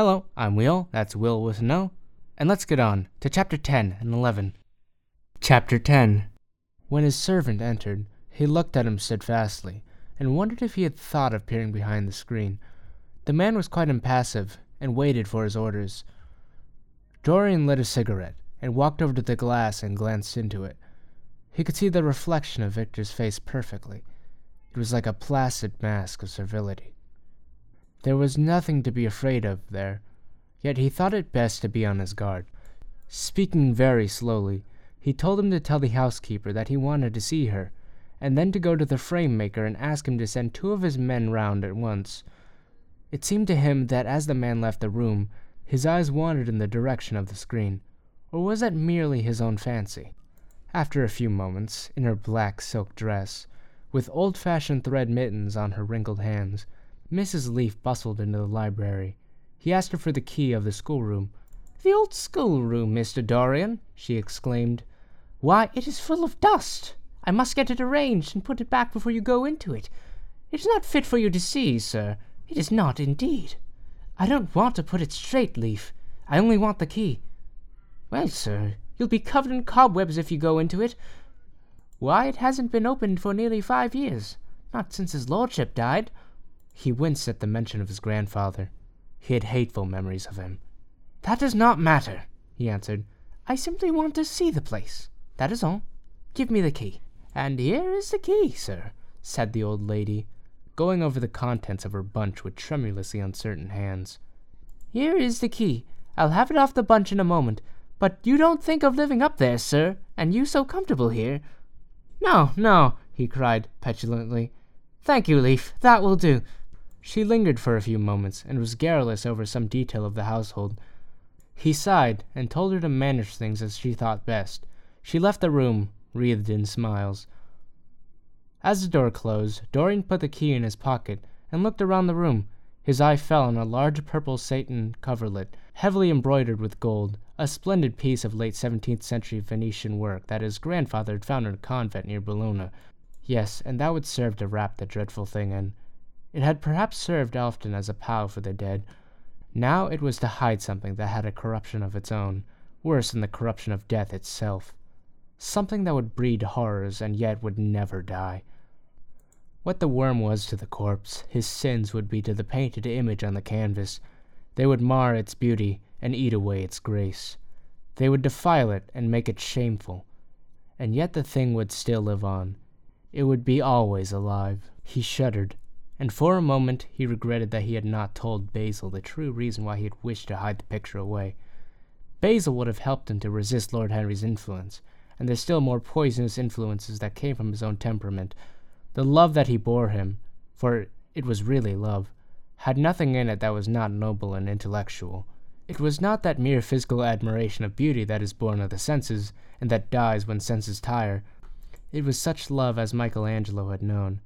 Hello, I'm Will, that's Will with an O, and let's get on to chapter 10 and 11. Chapter 10 When his servant entered, he looked at him steadfastly, and wondered if he had thought of peering behind the screen. The man was quite impassive, and waited for his orders. Dorian lit a cigarette, and walked over to the glass and glanced into it. He could see the reflection of Victor's face perfectly. It was like a placid mask of servility. There was nothing to be afraid of there, yet he thought it best to be on his guard. Speaking very slowly, he told him to tell the housekeeper that he wanted to see her, and then to go to the frame maker and ask him to send two of his men round at once. It seemed to him that as the man left the room, his eyes wandered in the direction of the screen, or was that merely his own fancy? After a few moments, in her black silk dress, with old fashioned thread mittens on her wrinkled hands, Mrs. Leaf bustled into the library. He asked her for the key of the schoolroom. The old schoolroom, Mr. Dorian, she exclaimed. Why, it is full of dust. I must get it arranged and put it back before you go into it. It is not fit for you to see, sir. It is not, indeed. I don't want to put it straight, Leaf. I only want the key. Well, sir, you'll be covered in cobwebs if you go into it. Why, it hasn't been opened for nearly five years. Not since his lordship died. He winced at the mention of his grandfather. He had hateful memories of him. That does not matter, he answered. I simply want to see the place. That is all. Give me the key. And here is the key, sir, said the old lady, going over the contents of her bunch with tremulously uncertain hands. Here is the key. I'll have it off the bunch in a moment. But you don't think of living up there, sir, and you so comfortable here. No, no, he cried petulantly. Thank you, Leaf. That will do. She lingered for a few moments, and was garrulous over some detail of the household. He sighed, and told her to manage things as she thought best. She left the room, wreathed in smiles. As the door closed, Dorian put the key in his pocket, and looked around the room. His eye fell on a large purple satin coverlet, heavily embroidered with gold, a splendid piece of late seventeenth century Venetian work that his grandfather had found in a convent near Bologna. Yes, and that would serve to wrap the dreadful thing in. It had perhaps served often as a pall for the dead. Now it was to hide something that had a corruption of its own, worse than the corruption of death itself. Something that would breed horrors and yet would never die. What the worm was to the corpse, his sins would be to the painted image on the canvas. They would mar its beauty and eat away its grace. They would defile it and make it shameful. And yet the thing would still live on. It would be always alive. He shuddered and for a moment he regretted that he had not told Basil the true reason why he had wished to hide the picture away. Basil would have helped him to resist Lord Henry's influence, and the still more poisonous influences that came from his own temperament. The love that he bore him, for it was really love, had nothing in it that was not noble and intellectual. It was not that mere physical admiration of beauty that is born of the senses, and that dies when senses tire. It was such love as Michelangelo had known,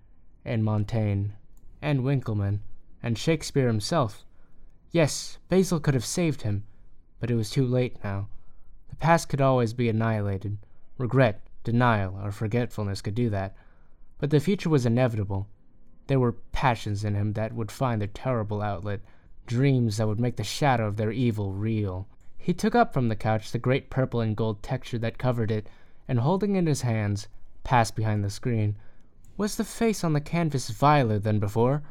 and Montaigne, and Winckelmann, and Shakespeare himself. Yes, Basil could have saved him, but it was too late now. The past could always be annihilated. Regret, denial, or forgetfulness could do that. But the future was inevitable. There were passions in him that would find their terrible outlet, dreams that would make the shadow of their evil real. He took up from the couch the great purple and gold texture that covered it, and holding it in his hands, passed behind the screen. Was the face on the canvas viler than before?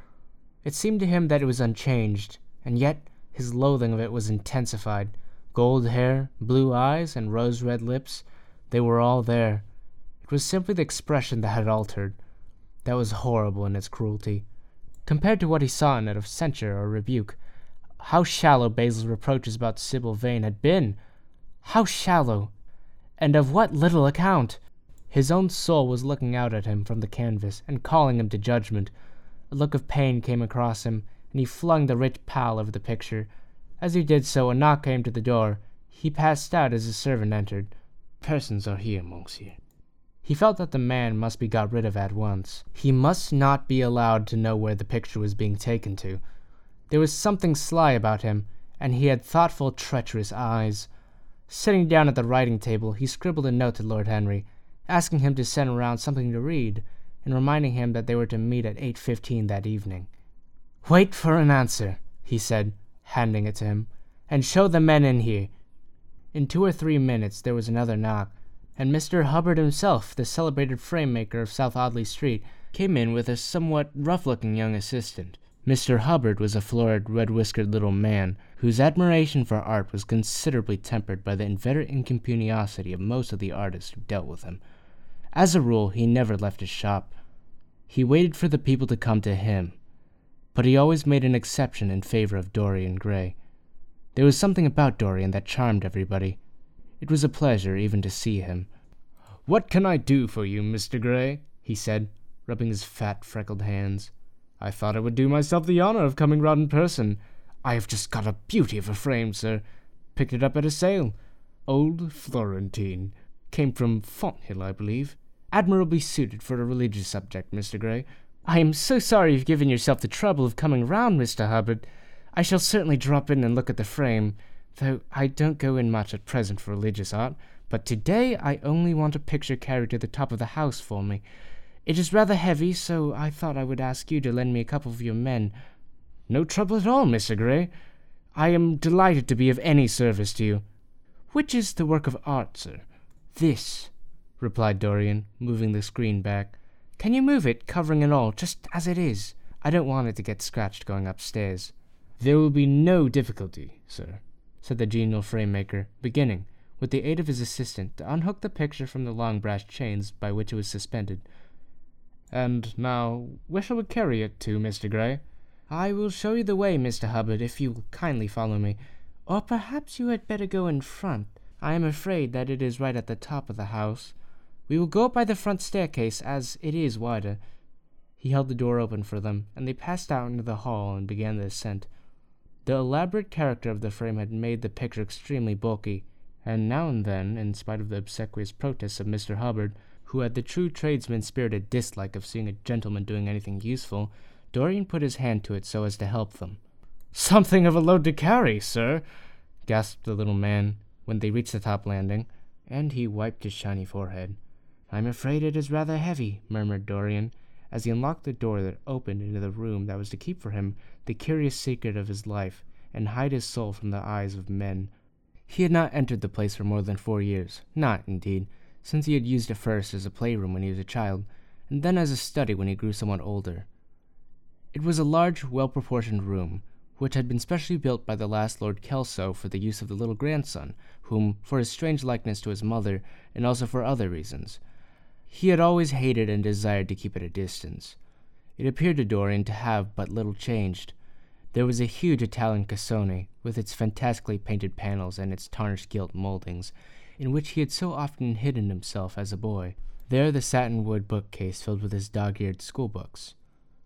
It seemed to him that it was unchanged, and yet his loathing of it was intensified. Gold hair, blue eyes, and rose red lips, they were all there. It was simply the expression that had altered. That was horrible in its cruelty. Compared to what he saw in it of censure or rebuke, how shallow Basil's reproaches about Sybil Vane had been! How shallow! And of what little account! His own soul was looking out at him from the canvas and calling him to judgment. A look of pain came across him, and he flung the rich pall over the picture. As he did so, a knock came to the door. He passed out as his servant entered. Persons are here, monsieur. He felt that the man must be got rid of at once. He must not be allowed to know where the picture was being taken to. There was something sly about him, and he had thoughtful, treacherous eyes. Sitting down at the writing table, he scribbled a note to Lord Henry, asking him to send around something to read, and reminding him that they were to meet at 8.15 that evening. Wait for an answer, he said, handing it to him, and show the men in here. In two or three minutes there was another knock, and Mr. Hubbard himself, the celebrated frame maker of South Audley Street, came in with a somewhat rough looking young assistant. Mr. Hubbard was a florid, red whiskered little man whose admiration for art was considerably tempered by the inveterate impecuniosity of most of the artists who dealt with him. As a rule, he never left his shop. He waited for the people to come to him, but he always made an exception in favor of Dorian Gray. There was something about Dorian that charmed everybody. It was a pleasure even to see him. What can I do for you, Mr. Gray? he said, rubbing his fat, freckled hands. I thought I would do myself the honor of coming round in person. I have just got a beauty of a frame, sir. Picked it up at a sale. Old Florentine. Came from Fonthill, I believe. Admirably suited for a religious subject, Mr. Gray. I am so sorry you've given yourself the trouble of coming round, Mr. Hubbard. I shall certainly drop in and look at the frame, though I don't go in much at present for religious art. But today I only want a picture carried to the top of the house for me. It is rather heavy, so I thought I would ask you to lend me a couple of your men. No trouble at all, Mr. Gray. I am delighted to be of any service to you. Which is the work of art, sir? This, replied Dorian, moving the screen back. Can you move it, covering and all, just as it is? I don't want it to get scratched going upstairs. There will be no difficulty, sir, said the genial frame maker, beginning, with the aid of his assistant, to unhook the picture from the long brass chains by which it was suspended. And now, where shall we carry it to, Mr. Gray? I will show you the way, Mr. Hubbard, if you will kindly follow me. Or perhaps you had better go in front. I am afraid that it is right at the top of the house. We will go up by the front staircase, as it is wider. He held the door open for them, and they passed out into the hall and began the ascent. The elaborate character of the frame had made the picture extremely bulky, and now and then, in spite of the obsequious protests of Mr. Hubbard, who had the true tradesman spirited dislike of seeing a gentleman doing anything useful, Dorian put his hand to it so as to help them. Something of a load to carry, sir, gasped the little man when they reached the top landing, and he wiped his shiny forehead. I'm afraid it is rather heavy, murmured Dorian, as he unlocked the door that opened into the room that was to keep for him the curious secret of his life and hide his soul from the eyes of men. He had not entered the place for more than four years, not, indeed, since he had used it first as a playroom when he was a child, and then as a study when he grew somewhat older. It was a large, well proportioned room, which had been specially built by the last Lord Kelso for the use of the little grandson, whom, for his strange likeness to his mother, and also for other reasons, he had always hated and desired to keep at a distance. It appeared to Dorian to have but little changed. There was a huge Italian cassone, with its fantastically painted panels and its tarnished gilt moldings, in which he had so often hidden himself as a boy. There the satin wood bookcase filled with his dog-eared schoolbooks.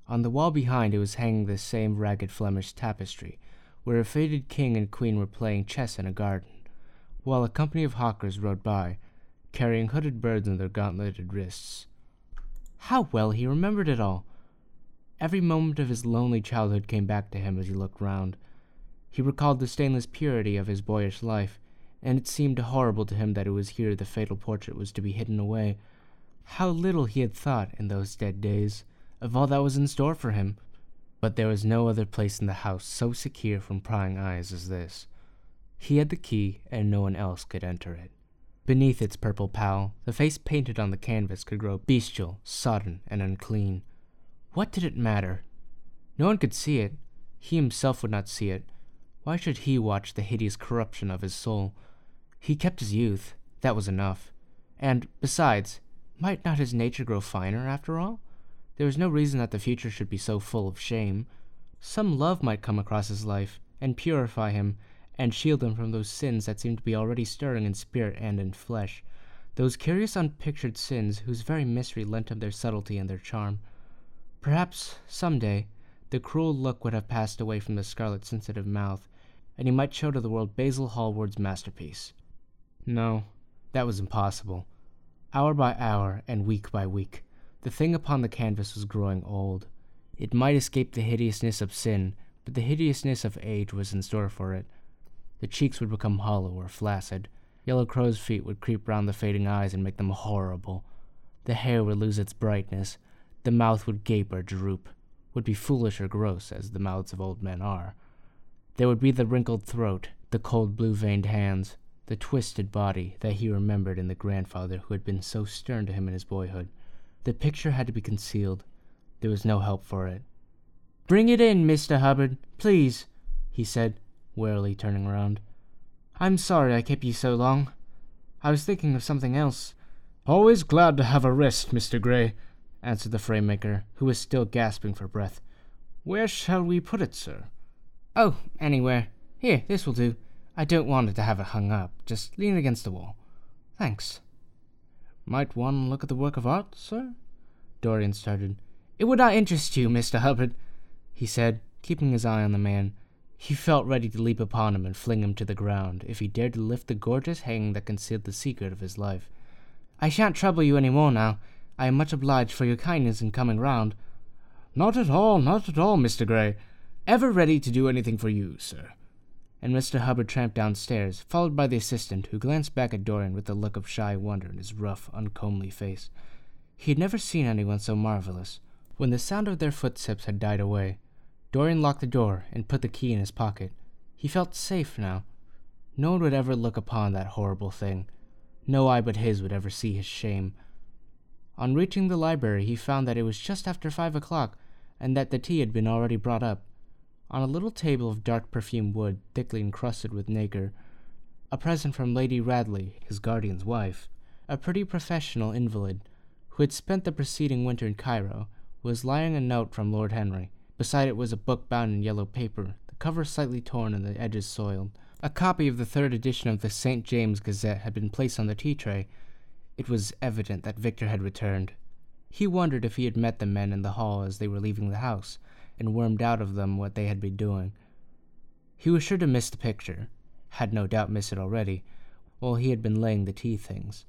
On the wall behind it was hanging the same ragged Flemish tapestry, where a faded king and queen were playing chess in a garden, while a company of hawkers rode by, carrying hooded birds on their gauntleted wrists. How well he remembered it all! Every moment of his lonely childhood came back to him as he looked round. He recalled the stainless purity of his boyish life, and it seemed horrible to him that it was here the fatal portrait was to be hidden away. How little he had thought, in those dead days, of all that was in store for him! But there was no other place in the house so secure from prying eyes as this. He had the key, and no one else could enter it. Beneath its purple pall, the face painted on the canvas could grow bestial, sodden, and unclean. What did it matter? No one could see it. He himself would not see it. Why should he watch the hideous corruption of his soul? He kept his youth, that was enough. And, besides, might not his nature grow finer, after all? There was no reason that the future should be so full of shame. Some love might come across his life, and purify him, and shield him from those sins that seemed to be already stirring in spirit and in flesh, those curious unpictured sins whose very mystery lent him their subtlety and their charm. Perhaps, some day, the cruel look would have passed away from the scarlet sensitive mouth, and he might show to the world Basil Hallward's masterpiece. No, that was impossible. Hour by hour, and week by week, the thing upon the canvas was growing old. It might escape the hideousness of sin, but the hideousness of age was in store for it. The cheeks would become hollow or flaccid. Yellow crow's feet would creep round the fading eyes and make them horrible. The hair would lose its brightness. The mouth would gape or droop, would be foolish or gross, as the mouths of old men are. There would be the wrinkled throat, the cold blue veined hands, the twisted body that he remembered in the grandfather who had been so stern to him in his boyhood. The picture had to be concealed. There was no help for it. Bring it in, Mr. Hubbard, please, he said, warily turning around. I'm sorry I kept you so long. I was thinking of something else. Always glad to have a rest, Mr. Gray, answered the frame maker, who was still gasping for breath. Where shall we put it, sir? Oh, anywhere. Here, this will do. I don't want it to have it hung up. Just lean against the wall. Thanks. Might one look at the work of art, sir? Dorian started. It would not interest you, Mr. Hubbard, he said, keeping his eye on the man. He felt ready to leap upon him and fling him to the ground if he dared to lift the gorgeous hanging that concealed the secret of his life. I shan't trouble you any more now. I am much obliged for your kindness in coming round. Not at all, not at all, Mr. Gray. Ever ready to do anything for you, sir. And Mr. Hubbard tramped downstairs, followed by the assistant, who glanced back at Dorian with a look of shy wonder in his rough, uncomely face. He had never seen anyone so marvelous. When the sound of their footsteps had died away, Dorian locked the door and put the key in his pocket. He felt safe now. No one would ever look upon that horrible thing. No eye but his would ever see his shame. On reaching the library, he found that it was just after five o'clock, and that the tea had been already brought up. On a little table of dark perfumed wood, thickly encrusted with nacre, a present from Lady Radley, his guardian's wife, a pretty professional invalid, who had spent the preceding winter in Cairo, was lying a note from Lord Henry. Beside it was a book bound in yellow paper, the cover slightly torn and the edges soiled. A copy of the third edition of the St. James Gazette had been placed on the tea tray. It was evident that Victor had returned. He wondered if he had met the men in the hall as they were leaving the house, and wormed out of them what they had been doing. He was sure to miss the picture, had no doubt missed it already, while he had been laying the tea things.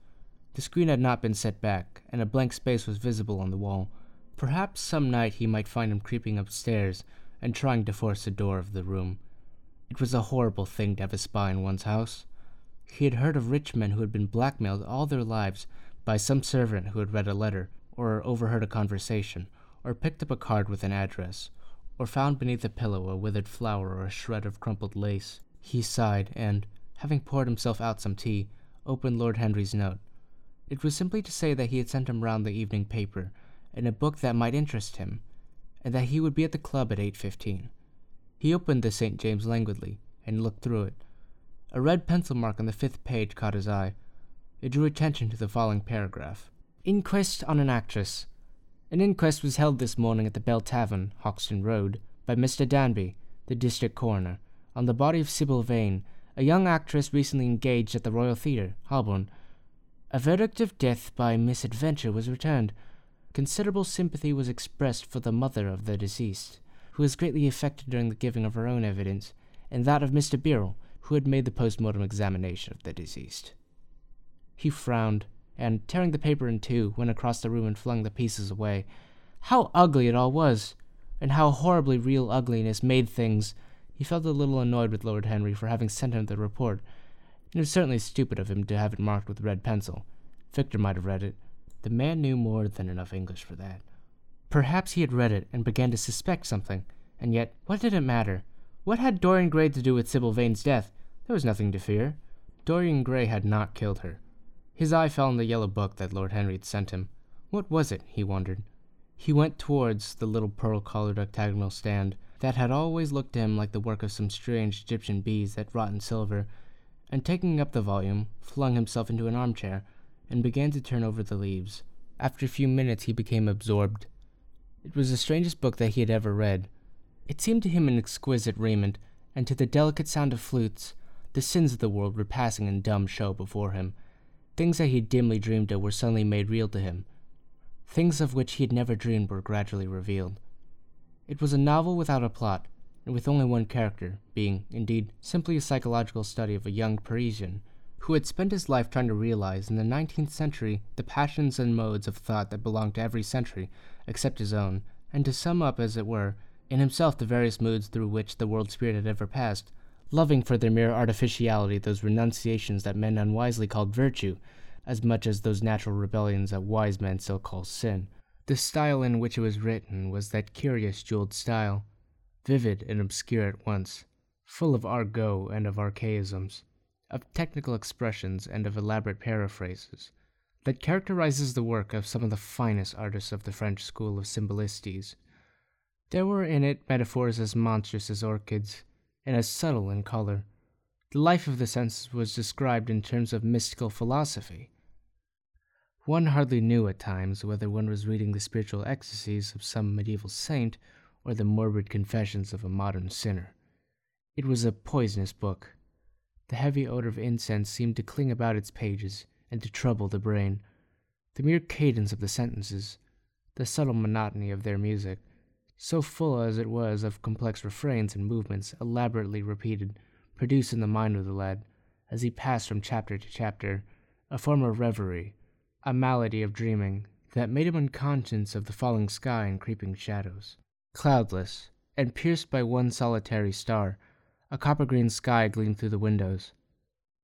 The screen had not been set back, and a blank space was visible on the wall. Perhaps some night he might find him creeping upstairs and trying to force the door of the room. It was a horrible thing to have a spy in one's house. He had heard of rich men who had been blackmailed all their lives by some servant who had read a letter, or overheard a conversation, or picked up a card with an address, or found beneath a pillow a withered flower or a shred of crumpled lace. He sighed and, having poured himself out some tea, opened Lord Henry's note. It was simply to say that he had sent him round the evening paper and a book that might interest him, and that he would be at the club at 8.15. He opened the St. James languidly and looked through it. A red pencil mark on the fifth page caught his eye. It drew attention to the following paragraph. Inquest on an actress. An inquest was held this morning at the Bell Tavern, Hoxton Road, by Mr. Danby, the district coroner, on the body of Sybil Vane, a young actress recently engaged at the Royal Theatre, Holborn. A verdict of death by misadventure was returned, Considerable sympathy was expressed for the mother of the deceased, who was greatly affected during the giving of her own evidence, and that of Mr. Birrell, who had made the post-mortem examination of the deceased. He frowned, and, tearing the paper in two, went across the room and flung the pieces away. How ugly it all was! And how horribly real ugliness made things! He felt a little annoyed with Lord Henry for having sent him the report. It was certainly stupid of him to have it marked with red pencil. Victor might have read it, the man knew more than enough English for that. Perhaps he had read it and began to suspect something, and yet, what did it matter? What had Dorian Gray to do with Sybil Vane's death? There was nothing to fear. Dorian Gray had not killed her. His eye fell on the yellow book that Lord Henry had sent him. What was it? he wondered. He went towards the little pearl colored octagonal stand that had always looked to him like the work of some strange Egyptian bees that wrought in silver, and taking up the volume, flung himself into an armchair and began to turn over the leaves. After a few minutes, he became absorbed. It was the strangest book that he had ever read. It seemed to him an exquisite raiment, and to the delicate sound of flutes, the sins of the world were passing in dumb show before him. Things that he dimly dreamed of were suddenly made real to him. Things of which he had never dreamed were gradually revealed. It was a novel without a plot, and with only one character, being, indeed, simply a psychological study of a young Parisian who had spent his life trying to realize in the 19th century the passions and modes of thought that belonged to every century except his own, and to sum up, as it were, in himself the various moods through which the world spirit had ever passed, loving for their mere artificiality those renunciations that men unwisely called virtue, as much as those natural rebellions that wise men still call sin. The style in which it was written was that curious jeweled style, vivid and obscure at once, full of argot and of archaisms, of technical expressions and of elaborate paraphrases, that characterizes the work of some of the finest artists of the French school of symbolistes. There were in it metaphors as monstrous as orchids, and as subtle in color. The life of the senses was described in terms of mystical philosophy. One hardly knew at times whether one was reading the spiritual ecstasies of some medieval saint or the morbid confessions of a modern sinner. It was a poisonous book. The heavy odor of incense seemed to cling about its pages and to trouble the brain. The mere cadence of the sentences, the subtle monotony of their music, so full as it was of complex refrains and movements elaborately repeated, produced in the mind of the lad, as he passed from chapter to chapter, a form of reverie, a malady of dreaming, that made him unconscious of the falling sky and creeping shadows. Cloudless, and pierced by one solitary star, a copper green sky gleamed through the windows.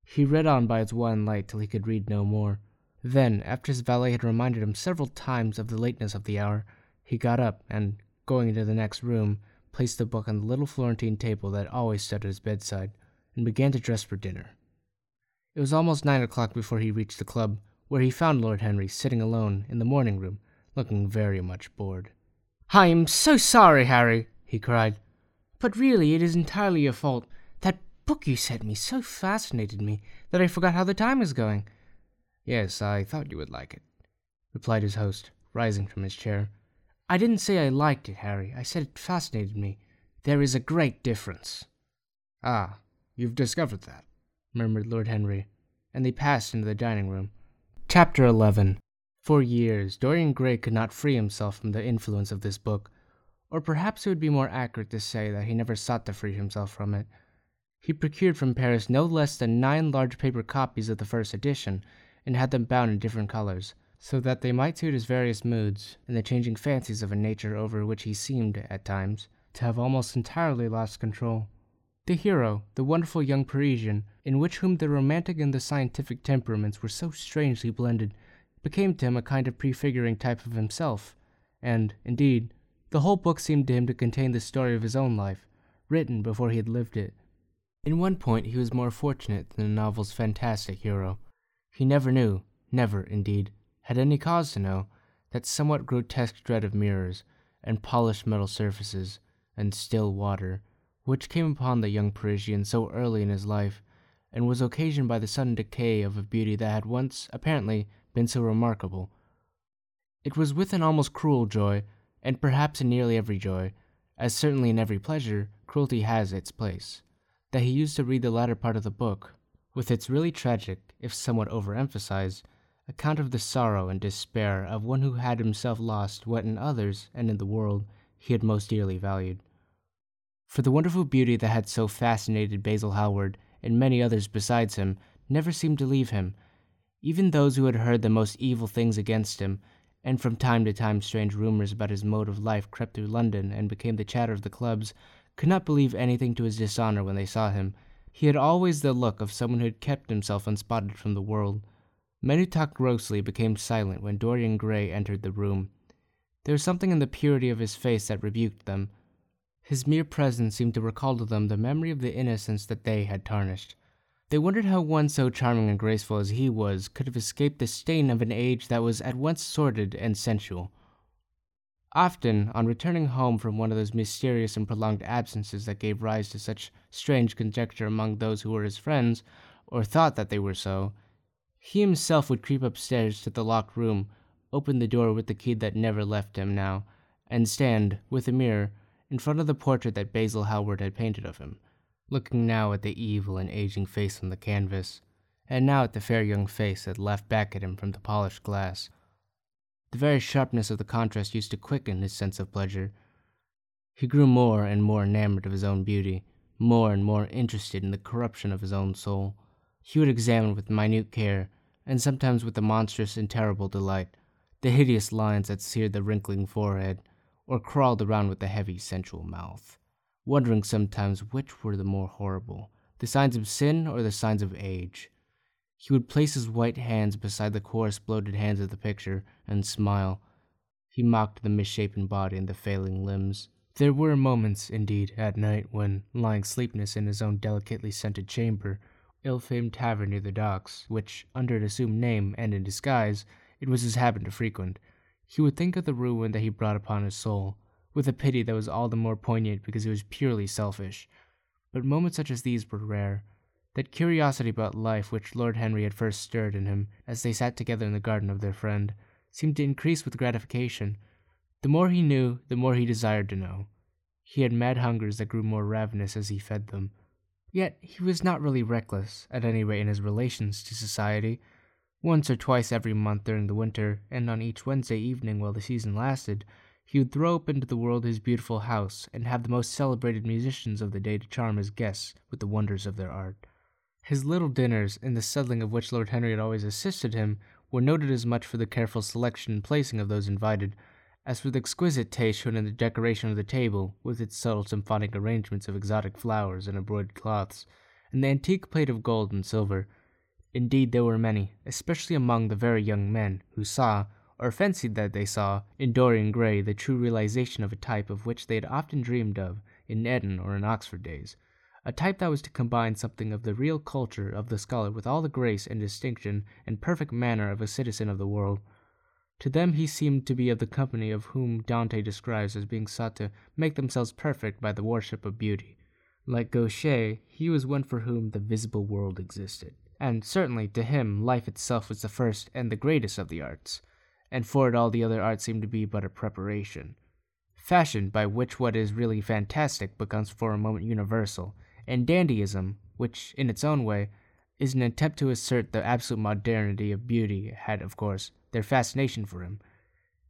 He read on by its one light till he could read no more. Then, after his valet had reminded him several times of the lateness of the hour, he got up and, going into the next room, placed the book on the little Florentine table that always stood at his bedside, and began to dress for dinner. It was almost nine o'clock before he reached the club, where he found Lord Henry sitting alone in the morning room, looking very much bored. I am so sorry, Harry, he cried. But really, it is entirely your fault. That book you sent me so fascinated me that I forgot how the time was going. Yes, I thought you would like it, replied his host, rising from his chair. I didn't say I liked it, Harry. I said it fascinated me. There is a great difference. Ah, you've discovered that, murmured Lord Henry, and they passed into the dining room. Chapter 11 for years, Dorian Gray could not free himself from the influence of this book, or perhaps it would be more accurate to say that he never sought to free himself from it. He procured from Paris no less than nine large paper copies of the first edition, and had them bound in different colors, so that they might suit his various moods and the changing fancies of a nature over which he seemed, at times, to have almost entirely lost control. The hero, the wonderful young Parisian, in which whom the romantic and the scientific temperaments were so strangely blended, became to him a kind of prefiguring type of himself, and, indeed, the whole book seemed to him to contain the story of his own life, written before he had lived it. In one point he was more fortunate than the novel's fantastic hero. He never knew, never, indeed, had any cause to know, that somewhat grotesque dread of mirrors, and polished metal surfaces, and still water, which came upon the young Parisian so early in his life, and was occasioned by the sudden decay of a beauty that had once, apparently, been so remarkable. It was with an almost cruel joy, and perhaps in nearly every joy, as certainly in every pleasure, cruelty has its place, that he used to read the latter part of the book, with its really tragic, if somewhat overemphasized, account of the sorrow and despair of one who had himself lost what in others and in the world he had most dearly valued. For the wonderful beauty that had so fascinated Basil Hallward and many others besides him never seemed to leave him, even those who had heard the most evil things against him, and from time to time strange rumors about his mode of life crept through London and became the chatter of the clubs, could not believe anything to his dishonor when they saw him. He had always the look of someone who had kept himself unspotted from the world. Men who talked grossly became silent when Dorian Gray entered the room. There was something in the purity of his face that rebuked them. His mere presence seemed to recall to them the memory of the innocence that they had tarnished. They wondered how one so charming and graceful as he was could have escaped the stain of an age that was at once sordid and sensual. Often, on returning home from one of those mysterious and prolonged absences that gave rise to such strange conjecture among those who were his friends, or thought that they were so, he himself would creep upstairs to the locked room, open the door with the key that never left him now, and stand, with a mirror, in front of the portrait that Basil Hallward had painted of him looking now at the evil and aging face on the canvas, and now at the fair young face that laughed back at him from the polished glass. The very sharpness of the contrast used to quicken his sense of pleasure. He grew more and more enamored of his own beauty, more and more interested in the corruption of his own soul. He would examine with minute care, and sometimes with a monstrous and terrible delight, the hideous lines that seared the wrinkling forehead, or crawled around with the heavy, sensual mouth wondering sometimes which were the more horrible, the signs of sin or the signs of age. He would place his white hands beside the coarse, bloated hands of the picture and smile. He mocked the misshapen body and the failing limbs, There were moments, indeed, at night when, lying sleepless in his own delicately scented chamber, ill-famed tavern near the docks, which, under an assumed name and in disguise, it was his habit to frequent, he would think of the ruin that he brought upon his soul, with a pity that was all the more poignant because it was purely selfish. But moments such as these were rare. That curiosity about life which Lord Henry had first stirred in him as they sat together in the garden of their friend seemed to increase with gratification. The more he knew, the more he desired to know. He had mad hungers that grew more ravenous as he fed them. Yet he was not really reckless, at any rate in his relations to society. Once or twice every month during the winter, and on each Wednesday evening while the season lasted, he would throw open to the world his beautiful house and have the most celebrated musicians of the day to charm his guests with the wonders of their art. His little dinners, in the settling of which Lord Henry had always assisted him, were noted as much for the careful selection and placing of those invited as for the exquisite taste shown in the decoration of the table, with its subtle symphonic arrangements of exotic flowers and embroidered cloths, and the antique plate of gold and silver. Indeed, there were many, especially among the very young men, who saw, or fancied that they saw, in Dorian Gray the true realization of a type of which they had often dreamed of in Eton or in Oxford days, a type that was to combine something of the real culture of the scholar with all the grace and distinction and perfect manner of a citizen of the world. To them he seemed to be of the company of whom Dante describes as being sought to make themselves perfect by the worship of beauty. Like Gautier, he was one for whom the visible world existed. And certainly to him life itself was the first and the greatest of the arts, and for it all the other arts seemed to be but a preparation. Fashion, by which what is really fantastic becomes for a moment universal, and dandyism, which in its own way is an attempt to assert the absolute modernity of beauty, had, of course, their fascination for him.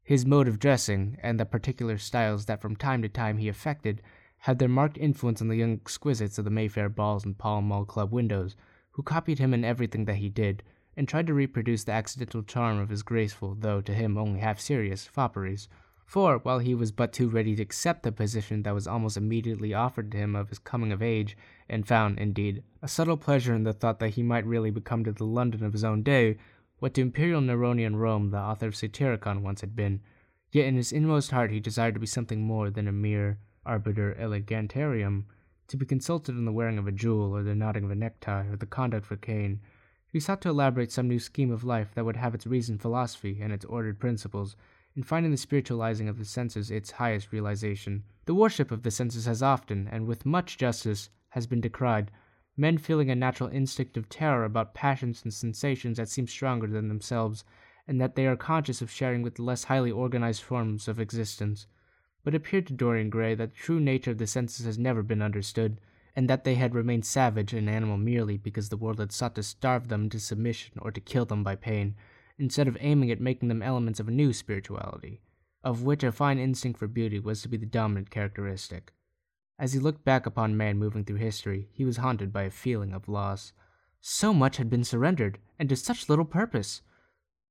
His mode of dressing, and the particular styles that from time to time he affected, had their marked influence on the young exquisites of the Mayfair balls and Pall Mall Club windows, who copied him in everything that he did, and tried to reproduce the accidental charm of his graceful, though to him only half serious, fopperies. For, while he was but too ready to accept the position that was almost immediately offered to him of his coming of age, and found, indeed, a subtle pleasure in the thought that he might really become to the London of his own day what to imperial Neronian Rome the author of Satyricon once had been, yet in his inmost heart he desired to be something more than a mere arbiter elegantiarum, to be consulted on the wearing of a jewel, or the knotting of a necktie, or the conduct of a cane. He sought to elaborate some new scheme of life that would have its reason philosophy and its ordered principles, in finding the spiritualizing of the senses its highest realization. The worship of the senses has often, and with much justice, has been decried, men feeling a natural instinct of terror about passions and sensations that seem stronger than themselves, and that they are conscious of sharing with the less highly organized forms of existence. But it appeared to Dorian Gray that the true nature of the senses has never been understood, and that they had remained savage and animal merely because the world had sought to starve them into submission or to kill them by pain, instead of aiming at making them elements of a new spirituality, of which a fine instinct for beauty was to be the dominant characteristic. As he looked back upon man moving through history, he was haunted by a feeling of loss. So much had been surrendered, and to such little purpose.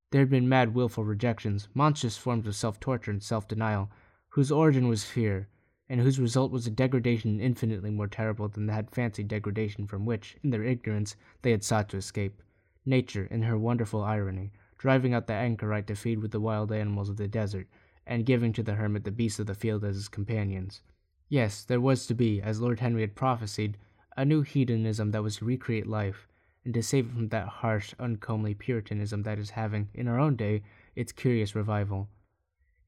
There had been mad wilful rejections, monstrous forms of self torture and self denial, whose origin was fear, and whose result was a degradation infinitely more terrible than that fancied degradation from which, in their ignorance, they had sought to escape. Nature, in her wonderful irony, driving out the anchorite to feed with the wild animals of the desert, and giving to the hermit the beasts of the field as his companions. Yes, there was to be, as Lord Henry had prophesied, a new hedonism that was to recreate life, and to save it from that harsh, uncomely Puritanism that is having, in our own day, its curious revival.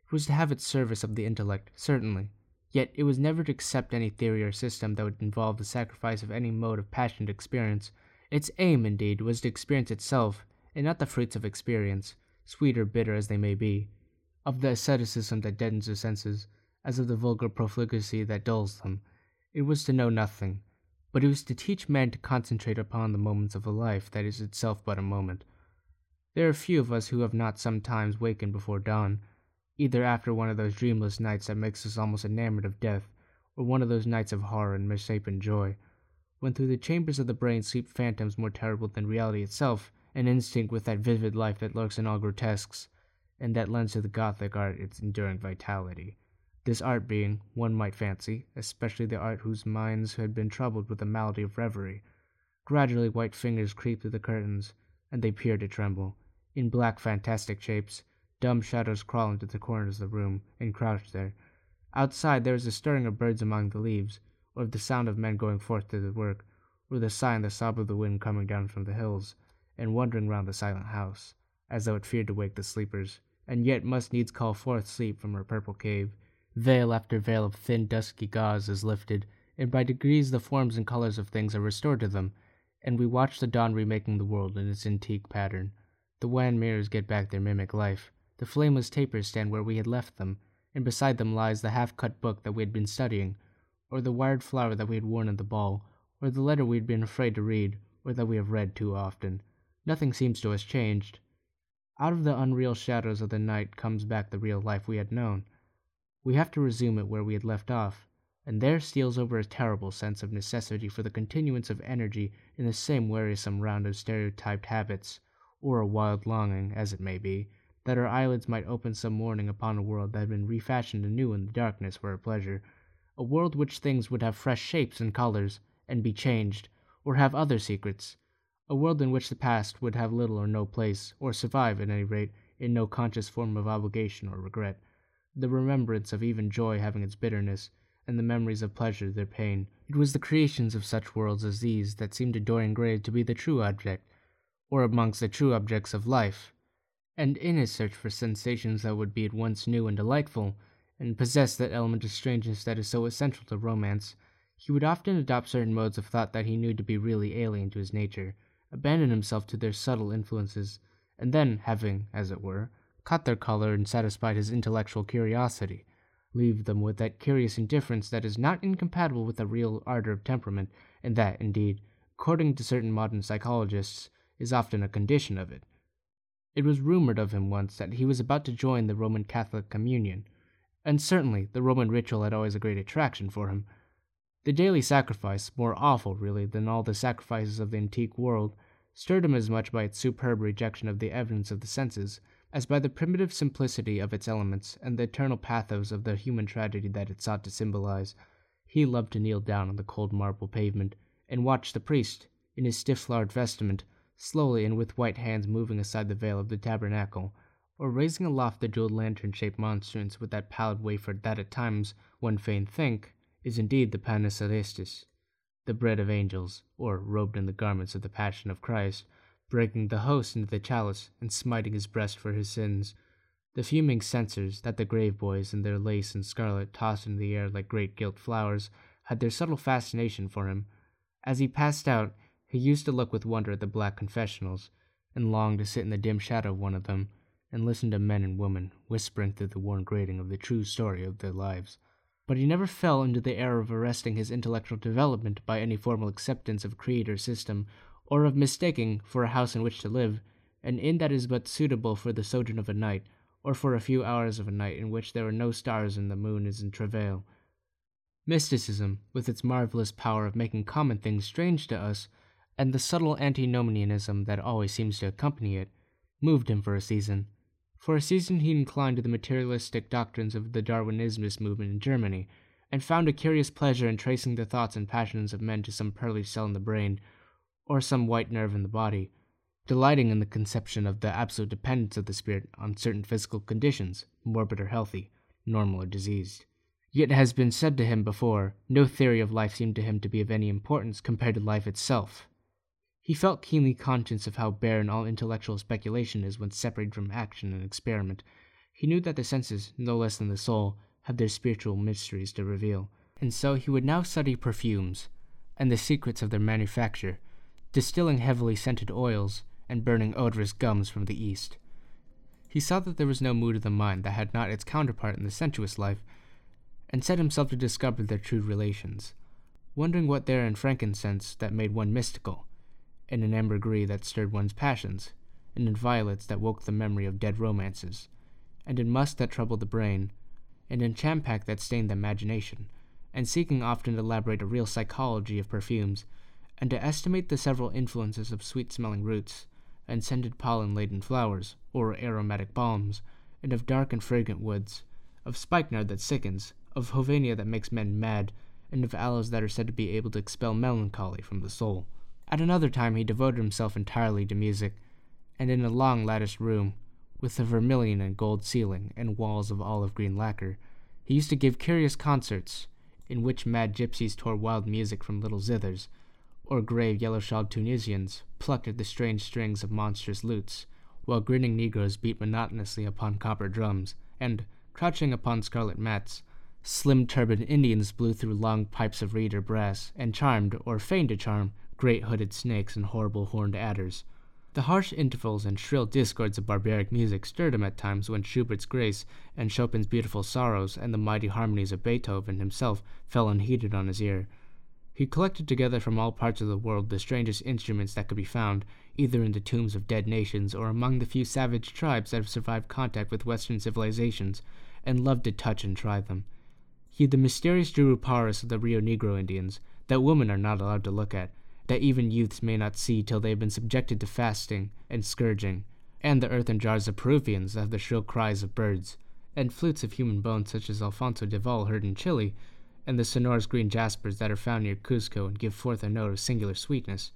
It was to have its service of the intellect, certainly, yet it was never to accept any theory or system that would involve the sacrifice of any mode of passionate experience. Its aim, indeed, was to experience itself, and not the fruits of experience, sweet or bitter as they may be, of the asceticism that deadens the senses, as of the vulgar profligacy that dulls them. It was to know nothing, but it was to teach men to concentrate upon the moments of a life that is itself but a moment. There are few of us who have not sometimes wakened before dawn, either after one of those dreamless nights that makes us almost enamored of death, or one of those nights of horror and misshapen joy, when through the chambers of the brain sweep phantoms more terrible than reality itself, an instinct with that vivid life that lurks in all grotesques, and that lends to the Gothic art its enduring vitality. This art being, one might fancy, especially the art whose minds had been troubled with the malady of reverie. Gradually white fingers creep through the curtains, and they appear to tremble. In black fantastic shapes, dumb shadows crawl into the corners of the room, and crouch there. Outside there is a stirring of birds among the leaves, or the sound of men going forth to their work, or the sigh and the sob of the wind coming down from the hills, and wandering round the silent house, as though it feared to wake the sleepers, and yet must needs call forth sleep from her purple cave. Veil after veil of thin dusky gauze is lifted, and by degrees the forms and colors of things are restored to them, and we watch the dawn remaking the world in its antique pattern. The wan mirrors get back their mimic life. The flameless tapers stand where we had left them, and beside them lies the half cut book that we had been studying, or the wired flower that we had worn at the ball, or the letter we had been afraid to read, or that we have read too often. Nothing seems to us changed. Out of the unreal shadows of the night comes back the real life we had known. We have to resume it where we had left off, and there steals over a terrible sense of necessity for the continuance of energy in the same wearisome round of stereotyped habits, or a wild longing, as it may be, that our eyelids might open some morning upon a world that had been refashioned anew in the darkness for our pleasure, a world which things would have fresh shapes and colors, and be changed, or have other secrets, a world in which the past would have little or no place, or survive, at any rate, in no conscious form of obligation or regret, the remembrance of even joy having its bitterness, and the memories of pleasure their pain. It was the creations of such worlds as these that seemed to Dorian Gray to be the true object, or amongst the true objects of life. And in his search for sensations that would be at once new and delightful, and possess that element of strangeness that is so essential to romance, he would often adopt certain modes of thought that he knew to be really alien to his nature, abandon himself to their subtle influences, and then, having, as it were, caught their color and satisfied his intellectual curiosity, leave them with that curious indifference that is not incompatible with a real ardor of temperament, and that, indeed, according to certain modern psychologists, is often a condition of it. It was rumored of him once that he was about to join the Roman Catholic communion, and certainly the Roman ritual had always a great attraction for him. The daily sacrifice, more awful really than all the sacrifices of the antique world, stirred him as much by its superb rejection of the evidence of the senses as by the primitive simplicity of its elements and the eternal pathos of the human tragedy that it sought to symbolize. He loved to kneel down on the cold marble pavement and watch the priest, in his stiff large vestment, slowly and with white hands moving aside the veil of the tabernacle, or raising aloft the jeweled lantern shaped monstrance with that pallid wafer that at times, one fain think, is indeed the panis celestis, the bread of angels, or robed in the garments of the passion of Christ, breaking the host into the chalice and smiting his breast for his sins. The fuming censers that the grave boys in their lace and scarlet tossed into the air like great gilt flowers had their subtle fascination for him. As he passed out, he used to look with wonder at the black confessionals, and longed to sit in the dim shadow of one of them and listen to men and women whispering through the worn grating of the true story of their lives. But he never fell into the error of arresting his intellectual development by any formal acceptance of creed or system or of mistaking for a house in which to live an inn that is but suitable for the sojourn of a night, or for a few hours of a night in which there are no stars and the moon is in travail. Mysticism, with its marvelous power of making common things strange to us, and the subtle antinomianism that always seems to accompany it, moved him for a season. For a season he inclined to the materialistic doctrines of the Darwinismus movement in Germany, and found a curious pleasure in tracing the thoughts and passions of men to some pearly cell in the brain or some white nerve in the body, delighting in the conception of the absolute dependence of the spirit on certain physical conditions, morbid or healthy, normal or diseased. Yet it has been said to him before, no theory of life seemed to him to be of any importance compared to life itself. He felt keenly conscious of how barren all intellectual speculation is when separated from action and experiment. He knew that the senses, no less than the soul, have their spiritual mysteries to reveal, and so he would now study perfumes and the secrets of their manufacture distilling heavily scented oils and burning odorous gums from the east. He saw that there was no mood of the mind that had not its counterpart in the sensuous life, and set himself to discover their true relations, wondering what there in frankincense that made one mystical, and in ambergris that stirred one's passions, and in violets that woke the memory of dead romances, and in musk that troubled the brain, and in champak that stained the imagination, and seeking often to elaborate a real psychology of perfumes and to estimate the several influences of sweet smelling roots, and scented pollen laden flowers, or aromatic balms, and of dark and fragrant woods, of spikenard that sickens, of hovenia that makes men mad, and of aloes that are said to be able to expel melancholy from the soul. At another time he devoted himself entirely to music, and in a long latticed room, with a vermilion and gold ceiling and walls of olive green lacquer, He used to give curious concerts, in which mad gypsies tore wild music from little zithers, or grave yellow-shawled Tunisians plucked at the strange strings of monstrous lutes, while grinning negroes beat monotonously upon copper drums, and, crouching upon scarlet mats, slim turbaned Indians blew through long pipes of reed or brass, and charmed, or feigned to charm, great hooded snakes and horrible horned adders. The harsh intervals and shrill discords of barbaric music stirred him at times when Schubert's Grace and Chopin's Beautiful Sorrows and the mighty harmonies of Beethoven himself fell unheeded on his ear. He collected together from all parts of the world the strangest instruments that could be found, either in the tombs of dead nations or among the few savage tribes that have survived contact with Western civilizations, and loved to touch and try them. He had the mysterious Juruparis of the Rio Negro Indians, that women are not allowed to look at, that even youths may not see till they have been subjected to fasting and scourging, and the earthen jars of Peruvians that have the shrill cries of birds, and flutes of human bones such as Alfonso de Ovalle heard in Chile, and the sonorous green jaspers that are found near Cuzco and give forth a note of singular sweetness.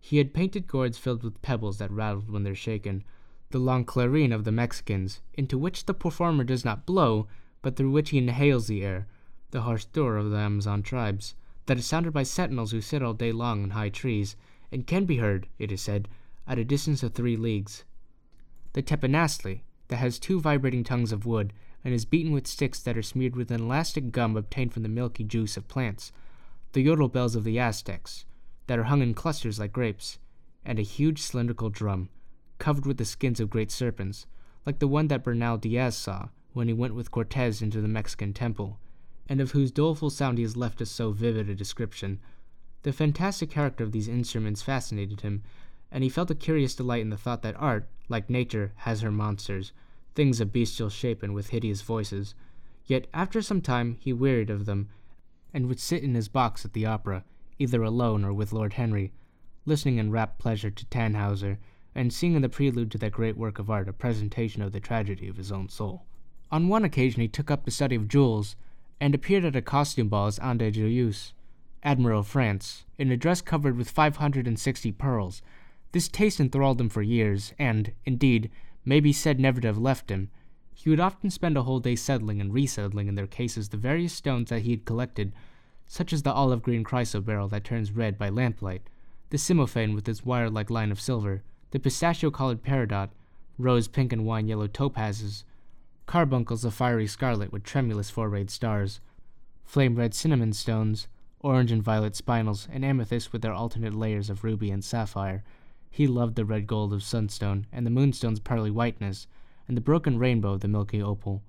He had painted gourds filled with pebbles that rattled when they're shaken, the long clarin of the Mexicans, into which the performer does not blow, but through which he inhales the air, the harsh dur of the Amazon tribes, that is sounded by sentinels who sit all day long in high trees, and can be heard, it is said, at a distance of three leagues. The teponaztli, that has two vibrating tongues of wood, and is beaten with sticks that are smeared with an elastic gum obtained from the milky juice of plants. The yotl bells of the Aztecs, that are hung in clusters like grapes, and a huge cylindrical drum, covered with the skins of great serpents, like the one that Bernal Diaz saw when he went with Cortez into the Mexican temple, and of whose doleful sound he has left us so vivid a description. The fantastic character of these instruments fascinated him, and he felt a curious delight in the thought that art, like nature, has her monsters, things of bestial shape and with hideous voices. Yet after some time he wearied of them, and would sit in his box at the opera, either alone or with Lord Henry, listening in rapt pleasure to Tannhauser, and seeing in the prelude to that great work of art a presentation of the tragedy of his own soul. On one occasion he took up the study of jewels, and appeared at a costume ball as Anne Joyeuse, Admiral of France, in a dress covered with 560 pearls. This taste enthralled him for years, and, indeed, may be said never to have left him. He would often spend a whole day settling and resettling in their cases the various stones that he had collected, such as the olive green chrysoberyl that turns red by lamplight, the cymophane with its wire like line of silver, the pistachio colored peridot, rose pink and wine yellow topazes, carbuncles of fiery scarlet with tremulous four rayed stars, flame red cinnamon stones, orange and violet spinels, and amethysts with their alternate layers of ruby and sapphire. He loved the red gold of sunstone, and the moonstone's pearly whiteness, and the broken rainbow of the milky opal.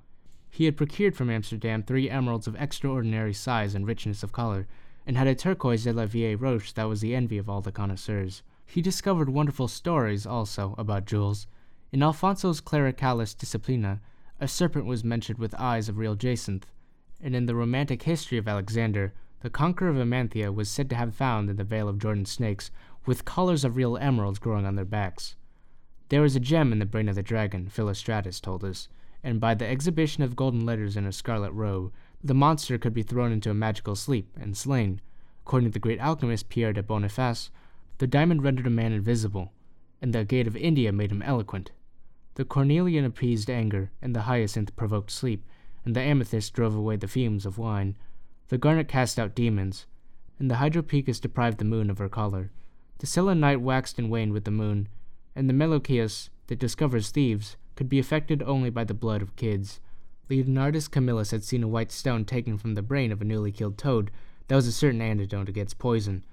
He had procured from Amsterdam three emeralds of extraordinary size and richness of color, and had a turquoise de la Vieille Roche that was the envy of all the connoisseurs. He discovered wonderful stories, also, about jewels. In Alfonso's Clericalis Disciplina, a serpent was mentioned with eyes of real jacinth, and in the romantic history of Alexander, the conqueror of Emathia was said to have found in the Vale of Jordan snakes with collars of real emeralds growing on their backs. There is a gem in the brain of the dragon, Philostratus told us, and by the exhibition of golden letters in a scarlet robe, the monster could be thrown into a magical sleep and slain. According to the great alchemist Pierre de Boniface, the diamond rendered a man invisible, and the agate of India made him eloquent. The cornelian appeased anger, and the hyacinth provoked sleep, and the amethyst drove away the fumes of wine. The garnet cast out demons, and the hydropicus deprived the moon of her color. The selenite waxed and waned with the moon, and the meloceus, that discovers thieves, could be affected only by the blood of kids. Leonardus Camillus had seen a white stone taken from the brain of a newly killed toad that was a certain antidote against poison.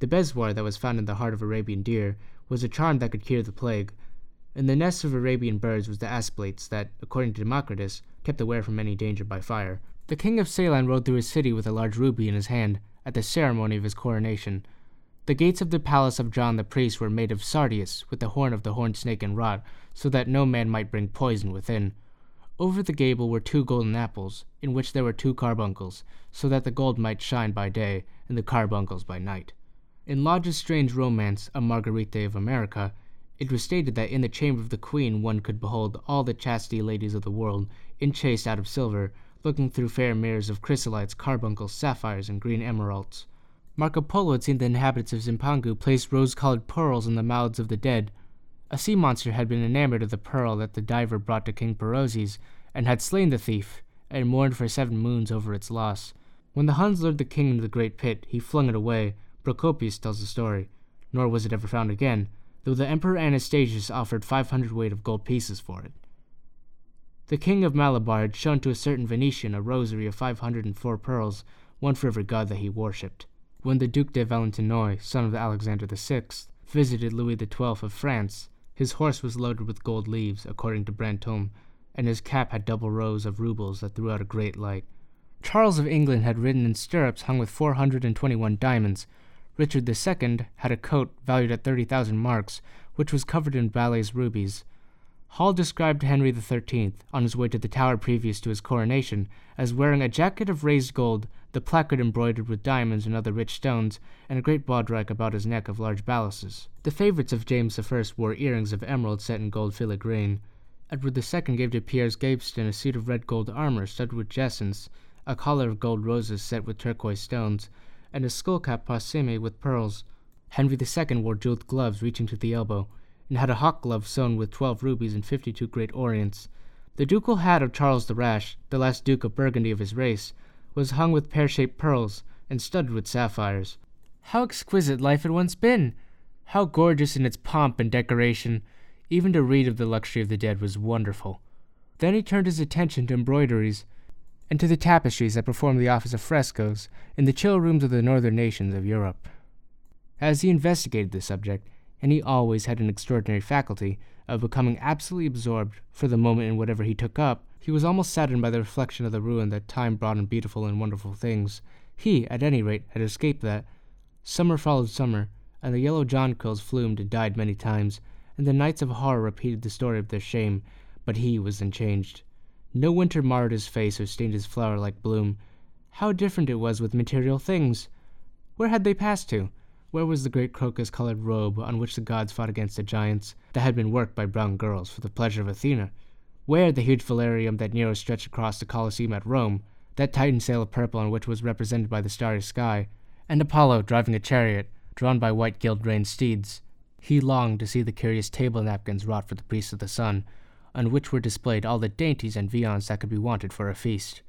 The bezoar that was found in the heart of Arabian deer was a charm that could cure the plague, in the nests of Arabian birds was the aspilates that, according to Democritus, kept away from any danger by fire. The king of Ceylon rode through his city with a large ruby in his hand at the ceremony of his coronation. The gates of the palace of John the priest were made of sardius, with the horn of the horned snake and rod, so that no man might bring poison within. Over the gable were two golden apples, in which there were two carbuncles, so that the gold might shine by day and the carbuncles by night. In Lodge's strange romance, A Margarite of America, it was stated that in the chamber of the queen one could behold all the chastity ladies of the world, enchased out of silver, looking through fair mirrors of chrysolites, carbuncles, sapphires, and green emeralds. Marco Polo had seen the inhabitants of Zipangu place rose-colored pearls in the mouths of the dead. A sea monster had been enamored of the pearl that the diver brought to King Perozes, and had slain the thief, and mourned for seven moons over its loss. When the Huns lured the king into the great pit, he flung it away. Procopius tells the story. Nor was it ever found again, though the Emperor Anastasius offered 500 weight of gold pieces for it. The king of Malabar had shown to a certain Venetian a rosary of 504 pearls, one for every god that he worshipped. When the Duc de Valentinois, son of Alexander VI, visited Louis XII of France, his horse was loaded with gold leaves, according to Brantome, and his cap had double rows of rubles that threw out a great light. Charles of England had ridden in stirrups hung with 421 diamonds. Richard II had a coat valued at 30,000 marks, which was covered in balas rubies. Hall described Henry XIII, on his way to the Tower previous to his coronation, as wearing a jacket of raised gold, the placard embroidered with diamonds and other rich stones, and a great baudrac about his neck of large balasses. The favorites of James I wore earrings of emerald set in gold filigrane. Edward II gave to Piers Gaveston a suit of red gold armor studded with jacinths, a collar of gold roses set with turquoise stones, and a skullcap parsemé with pearls. Henry II wore jeweled gloves reaching to the elbow, and had a hawk glove sewn with twelve rubies and fifty-two great orients. The ducal hat of Charles the Rash, the last Duke of Burgundy of his race, was hung with pear-shaped pearls and studded with sapphires. How exquisite life had once been! How gorgeous in its pomp and decoration! Even to read of the luxury of the dead was wonderful. Then he turned his attention to embroideries, and to the tapestries that performed the office of frescoes in the chill rooms of the northern nations of Europe. As he investigated the subject, and he always had an extraordinary faculty of becoming absolutely absorbed for the moment in whatever he took up, he was almost saddened by the reflection of the ruin that time brought in beautiful and wonderful things. He, at any rate, had escaped that. Summer followed summer, and the yellow jonquils flumed and died many times, and the nights of horror repeated the story of their shame, but he was unchanged. No winter marred his face or stained his flower like bloom. How different it was with material things! Where had they passed to? Where was the great crocus colored robe on which the gods fought against the giants, that had been worked by brown girls for the pleasure of Athena? Where the huge velarium that Nero stretched across the Colosseum at Rome, that titan sail of purple on which was represented by the starry sky, and Apollo driving a chariot, drawn by white gilt reined steeds? He longed to see the curious table napkins wrought for the priests of the sun, on which were displayed all the dainties and viands that could be wanted for a feast,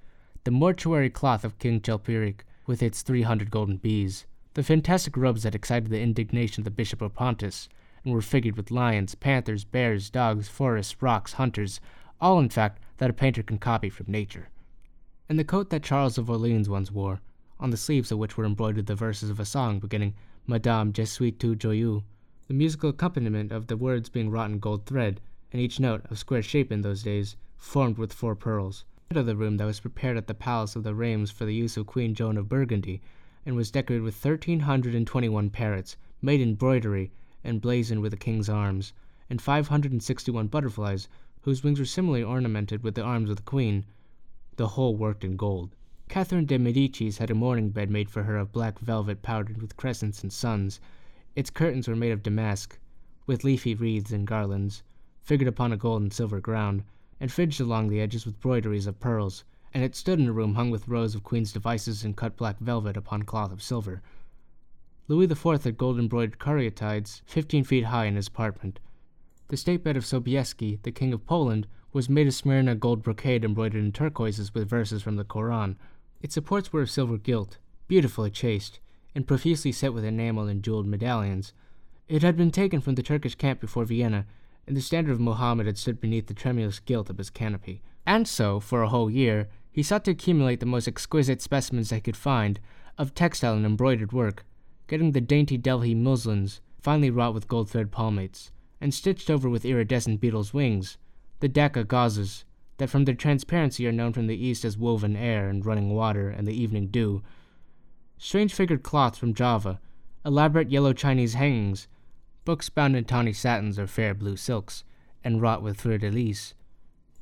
the mortuary cloth of King Chilperic, with its three hundred golden bees, the fantastic robes that excited the indignation of the Bishop of Pontus, and were figured with lions, panthers, bears, dogs, forests, rocks, hunters, all in fact that a painter can copy from nature. And the coat that Charles of Orleans once wore, on the sleeves of which were embroidered the verses of a song beginning Madame, je suis tout joyeux, the musical accompaniment of the words being wrought in gold thread, and each note, of square shape in those days, formed with four pearls. Of the room that was prepared at the palace of the Reims for the use of Queen Joan of Burgundy, and was decorated with thirteen hundred and twenty-one parrots, made in broidery and blazoned with the king's arms, and five hundred and sixty-one butterflies, whose wings were similarly ornamented with the arms of the queen, the whole worked in gold. Catherine de Medicis had a mourning bed made for her of black velvet powdered with crescents and suns. Its curtains were made of damask, with leafy wreaths and garlands figured upon a gold and silver ground, and fringed along the edges with broideries of pearls, and it stood in a room hung with rows of queen's devices in cut black velvet upon cloth of silver. Louis IV had gold embroidered caryatides fifteen feet high in his apartment. The state bed of Sobieski, the king of Poland, was made of Smyrna gold brocade embroidered in turquoises with verses from the Koran. Its supports were of silver gilt, beautifully chased, and profusely set with enamel and jeweled medallions. It had been taken from the Turkish camp before Vienna, and the standard of Mohammed had stood beneath the tremulous gilt of his canopy. And so, for a whole year, he sought to accumulate the most exquisite specimens they could find of textile and embroidered work, getting the dainty Delhi muslins, finely wrought with gold thread palmates, and stitched over with iridescent beetles' wings, the Dhaka gauzes, that from their transparency are known from the East as woven air and running water and the evening dew, strange figured cloths from Java, elaborate yellow Chinese hangings, books bound in tawny satins or fair blue silks, and wrought with fleur de lis,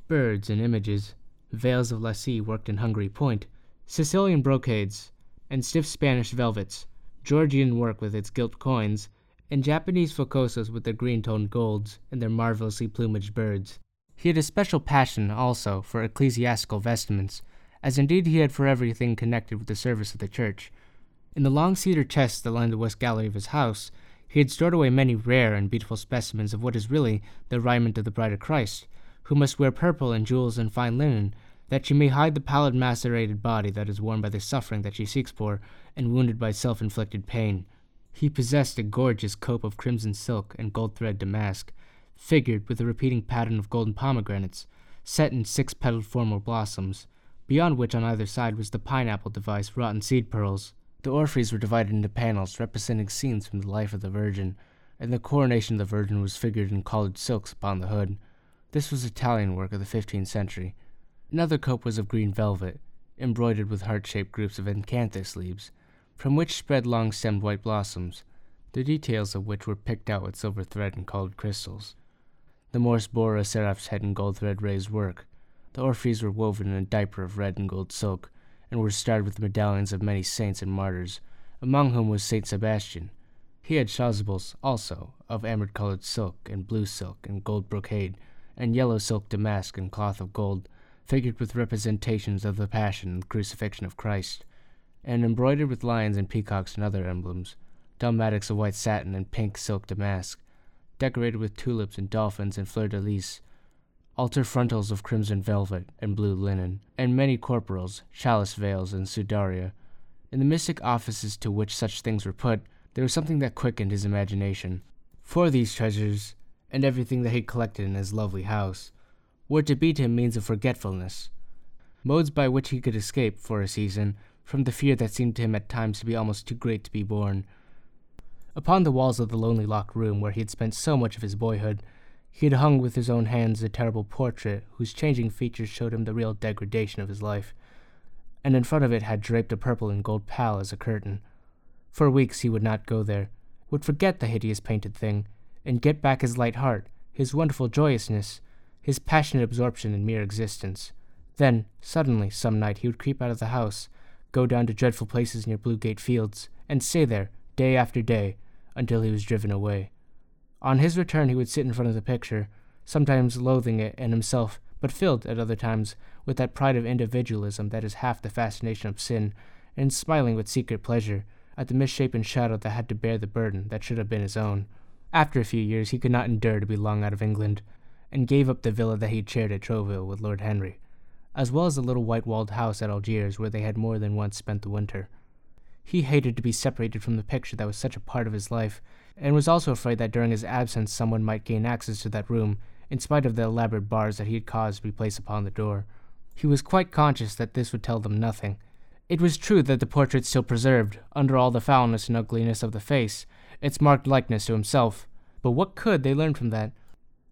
birds and images, veils of lacis worked in Hungary point, Sicilian brocades, and stiff Spanish velvets, Georgian work with its gilt coins, and Japanese Foukousas with their green toned golds and their marvelously plumaged birds. He had a special passion, also, for ecclesiastical vestments, as indeed he had for everything connected with the service of the church. In the long cedar chests that lined the west gallery of his house, he had stored away many rare and beautiful specimens of what is really the raiment of the bride of Christ, who must wear purple and jewels and fine linen, that she may hide the pallid macerated body that is worn by the suffering that she seeks for, and wounded by self inflicted pain. He possessed a gorgeous cope of crimson silk and gold thread damask, figured with a repeating pattern of golden pomegranates, set in six petaled formal blossoms, beyond which on either side was the pineapple device wrought in seed pearls. The orphreys were divided into panels representing scenes from the life of the Virgin, and the coronation of the Virgin was figured in colored silks upon the hood. This was Italian work of the fifteenth century. Another cope was of green velvet, embroidered with heart shaped groups of acanthus leaves, from which spread long stemmed white blossoms, the details of which were picked out with silver thread and colored crystals. The Morse bore a seraph's head in gold thread raised work. The orphreys were woven in a diaper of red and gold silk, and were starred with medallions of many saints and martyrs, among whom was Saint Sebastian. He had chasubles, also, of amber colored silk, and blue silk, and gold brocade, and yellow silk damask and cloth of gold, figured with representations of the Passion and Crucifixion of Christ, and embroidered with lions and peacocks and other emblems, dalmatics of white satin and pink silk damask, decorated with tulips and dolphins and fleur de lis, altar frontals of crimson velvet and blue linen, and many corporals, chalice veils, and sudaria. In the mystic offices to which such things were put, there was something that quickened his imagination. For these treasures, and everything that he collected in his lovely house, were to be to him means of forgetfulness, modes by which he could escape, for a season, from the fear that seemed to him at times to be almost too great to be borne. Upon the walls of the lonely locked room where he had spent so much of his boyhood, he had hung with his own hands a terrible portrait whose changing features showed him the real degradation of his life, and in front of it had draped a purple and gold pall as a curtain. For weeks he would not go there, would forget the hideous painted thing, and get back his light heart, his wonderful joyousness, his passionate absorption in mere existence. Then, suddenly, some night, he would creep out of the house, go down to dreadful places near Bluegate Fields, and stay there, day after day, until he was driven away. On his return, he would sit in front of the picture, sometimes loathing it and himself, but filled, at other times, with that pride of individualism that is half the fascination of sin, and smiling with secret pleasure at the misshapen shadow that had to bear the burden that should have been his own. After a few years, he could not endure to be long out of England, and gave up the villa that he had shared at Trouville with Lord Henry, as well as the little white walled house at Algiers where they had more than once spent the winter. He hated to be separated from the picture that was such a part of his life, and was also afraid that during his absence someone might gain access to that room, in spite of the elaborate bars that he had caused to be placed upon the door. He was quite conscious that this would tell them nothing. It was true that the portrait still preserved, under all the foulness and ugliness of the face, its marked likeness to himself. But what could they learn from that?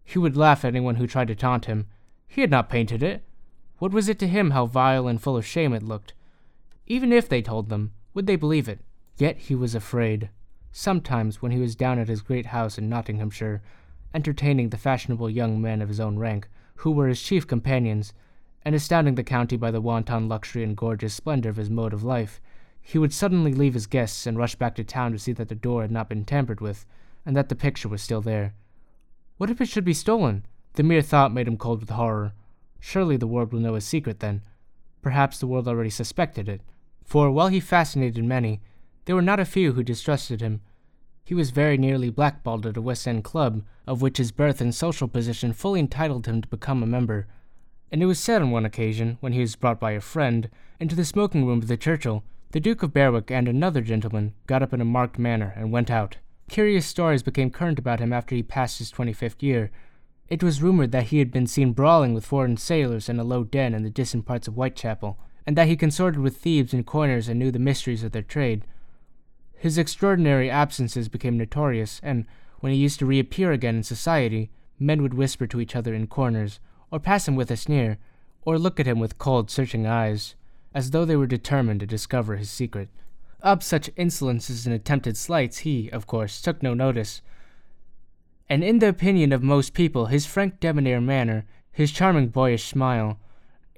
He would laugh at anyone who tried to taunt him. He had not painted it. What was it to him how vile and full of shame it looked? Even if they told them, would they believe it? Yet he was afraid. Sometimes, when he was down at his great house in Nottinghamshire, entertaining the fashionable young men of his own rank, who were his chief companions, and astounding the county by the wanton luxury and gorgeous splendor of his mode of life, he would suddenly leave his guests and rush back to town to see that the door had not been tampered with, and that the picture was still there. What if it should be stolen? The mere thought made him cold with horror. Surely the world will know his secret then. Perhaps the world already suspected it, for while he fascinated many, there were not a few who distrusted him. He was very nearly blackballed at a West End club, of which his birth and social position fully entitled him to become a member. And it was said on one occasion, when he was brought by a friend into the smoking room of the Churchill, the Duke of Berwick and another gentleman got up in a marked manner and went out. Curious stories became current about him after he passed his twenty fifth year. It was rumored that he had been seen brawling with foreign sailors in a low den in the distant parts of Whitechapel, and that he consorted with thieves and coiners and knew the mysteries of their trade. His extraordinary absences became notorious, and when he used to reappear again in society, men would whisper to each other in corners, or pass him with a sneer, or look at him with cold, searching eyes, as though they were determined to discover his secret. Of such insolences and attempted slights he, of course, took no notice. And in the opinion of most people, his frank debonair manner, his charming boyish smile,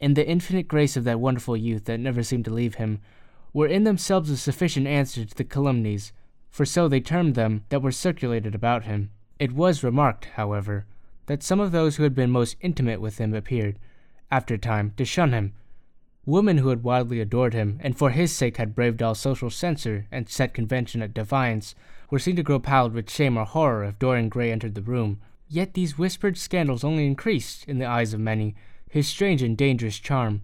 and the infinite grace of that wonderful youth that never seemed to leave him, were in themselves a sufficient answer to the calumnies, for so they termed them, that were circulated about him. It was remarked, however, that some of those who had been most intimate with him appeared, after time, to shun him. Women who had wildly adored him, and for his sake had braved all social censure and set convention at defiance, were seen to grow pallid with shame or horror if Dorian Gray entered the room. Yet these whispered scandals only increased, in the eyes of many, his strange and dangerous charm.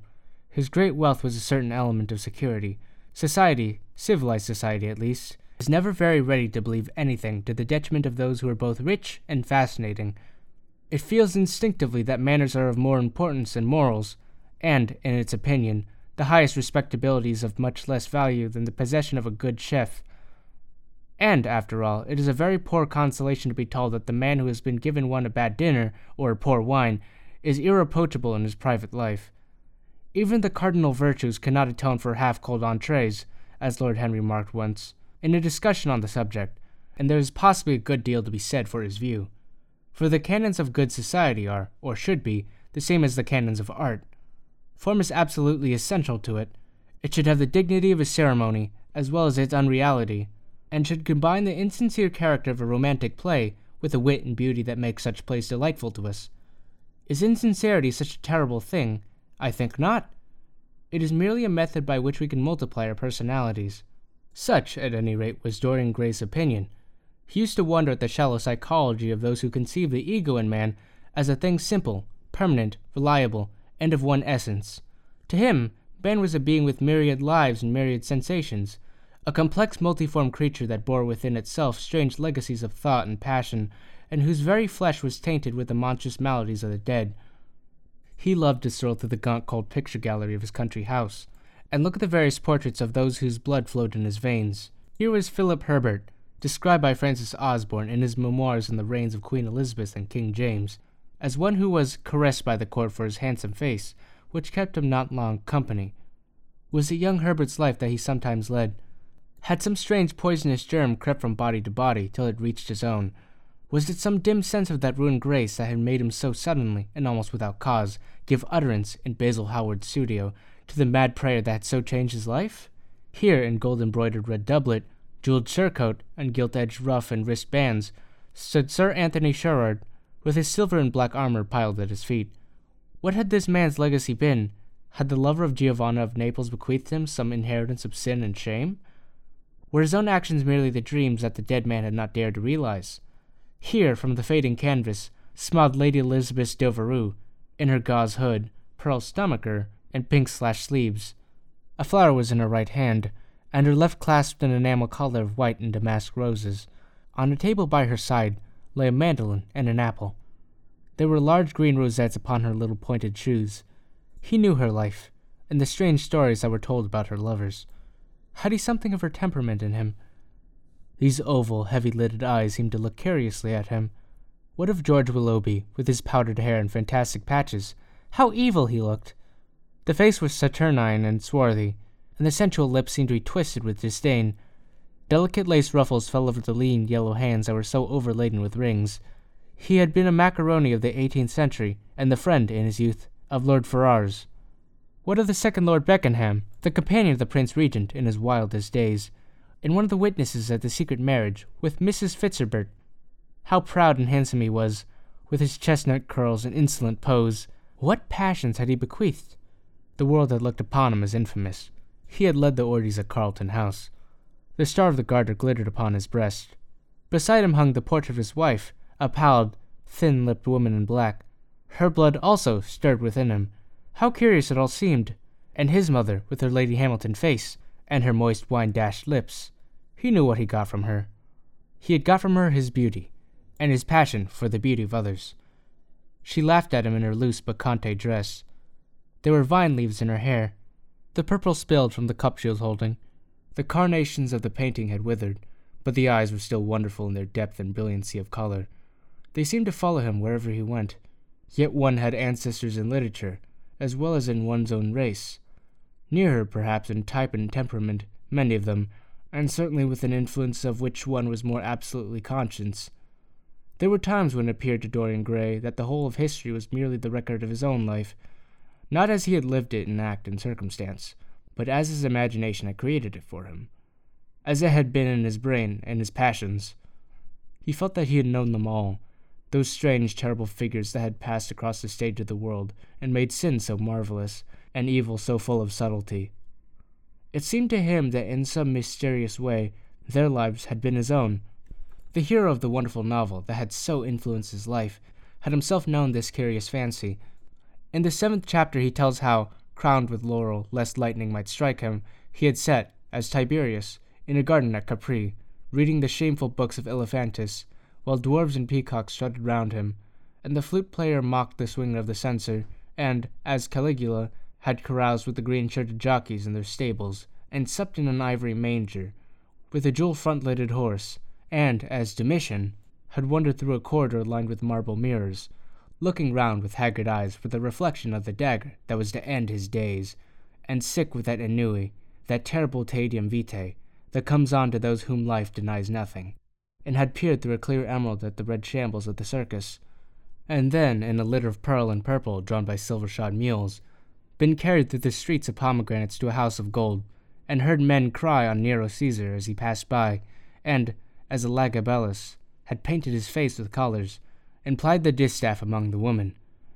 His great wealth was a certain element of security. Society, civilized society at least, is never very ready to believe anything to the detriment of those who are both rich and fascinating. It feels instinctively that manners are of more importance than morals, and, in its opinion, the highest respectability is of much less value than the possession of a good chef. And, after all, it is a very poor consolation to be told that the man who has been given one a bad dinner, or a poor wine, is irreproachable in his private life. Even the cardinal virtues cannot atone for half cold entrees, as Lord Henry remarked once, in a discussion on the subject, and there is possibly a good deal to be said for his view. For the canons of good society are, or should be, the same as the canons of art. Form is absolutely essential to it. It should have the dignity of a ceremony, as well as its unreality, and should combine the insincere character of a romantic play with the wit and beauty that make such plays delightful to us. Is insincerity such a terrible thing? I think not. It is merely a method by which we can multiply our personalities. Such, at any rate, was Dorian Gray's opinion. He used to wonder at the shallow psychology of those who conceive the ego in man as a thing simple, permanent, reliable, and of one essence. To him, man was a being with myriad lives and myriad sensations, a complex multiform creature that bore within itself strange legacies of thought and passion, and whose very flesh was tainted with the monstrous maladies of the dead. He loved to stroll through the gaunt cold picture gallery of his country house, and look at the various portraits of those whose blood flowed in his veins. Here was Philip Herbert, described by Francis Osborne in his memoirs on the reigns of Queen Elizabeth and King James, as one who was caressed by the court for his handsome face, which kept him not long company. Was it young Herbert's life that he sometimes led? Had some strange poisonous germ crept from body to body till it reached his own, was it some dim sense of that ruined grace that had made him so suddenly, and almost without cause, give utterance, in Basil Hallward's studio, to the mad prayer that had so changed his life? Here, in gold embroidered red doublet, jeweled surcoat, and gilt edged ruff and wristbands, stood Sir Anthony Sherard, with his silver and black armor piled at his feet. What had this man's legacy been? Had the lover of Giovanna of Naples bequeathed him some inheritance of sin and shame? Were his own actions merely the dreams that the dead man had not dared to realize? Here, from the fading canvas, smiled Lady Elizabeth Devereux, in her gauze hood, pearl stomacher, and pink slashed sleeves. A flower was in her right hand, and her left clasped an enamel collar of white and damask roses. On a table by her side lay a mandolin and an apple. There were large green rosettes upon her little pointed shoes. He knew her life, and the strange stories that were told about her lovers. Had he something of her temperament in him? These oval, heavy lidded eyes seemed to look curiously at him. What of George Willoughby, with his powdered hair and fantastic patches? How evil he looked! The face was saturnine and swarthy, and the sensual lips seemed to be twisted with disdain. Delicate lace ruffles fell over the lean, yellow hands that were so overladen with rings. He had been a macaroni of the eighteenth century, and the friend, in his youth, of Lord Ferrars. What of the second Lord Beckenham, the companion of the Prince Regent in his wildest days? and one of the witnesses at the secret marriage with Mrs. Fitzherbert. How proud and handsome he was, with his chestnut curls and insolent pose. What passions had he bequeathed? The world had looked upon him as infamous. He had led the orgies at Carlton House. The Star of the Garter glittered upon his breast. Beside him hung the portrait of his wife, a pallid, thin lipped woman in black. Her blood also stirred within him. How curious it all seemed! And his mother, with her Lady Hamilton face, and her moist wine dashed lips. He knew what he got from her. He had got from her his beauty, and his passion for the beauty of others. She laughed at him in her loose bacchante dress. There were vine leaves in her hair. The purple spilled from the cup she was holding. The carnations of the painting had withered, but the eyes were still wonderful in their depth and brilliancy of color. They seemed to follow him wherever he went. Yet one had ancestors in literature, as well as in one's own race. Near her, perhaps, in type and temperament, many of them, and certainly with an influence of which one was more absolutely conscious. There were times when it appeared to Dorian Gray that the whole of history was merely the record of his own life, not as he had lived it in act and circumstance, but as his imagination had created it for him, as it had been in his brain and his passions. He felt that he had known them all, those strange, terrible figures that had passed across the stage of the world and made sin so marvelous, and evil so full of subtlety. It seemed to him that in some mysterious way their lives had been his own. The hero of the wonderful novel that had so influenced his life had himself known this curious fancy. In the seventh chapter, he tells how, crowned with laurel, lest lightning might strike him, he had sat, as Tiberius, in a garden at Capri, reading the shameful books of Elephantis, while dwarves and peacocks strutted round him, and the flute player mocked the swinging of the censer, and, as Caligula, had caroused with the green shirted jockeys in their stables, and supped in an ivory manger, with a jewel front-lidded horse, and, as Domitian, had wandered through a corridor lined with marble mirrors, looking round with haggard eyes for the reflection of the dagger that was to end his days, and sick with that ennui, that terrible tedium vitae, that comes on to those whom life denies nothing, and had peered through a clear emerald at the red shambles of the circus, and then, in a litter of pearl and purple drawn by silver-shod mules, been carried through the streets of pomegranates to a house of gold, and heard men cry on Nero Caesar as he passed by, and, as Elagabalus, had painted his face with colors, and plied the distaff among the women,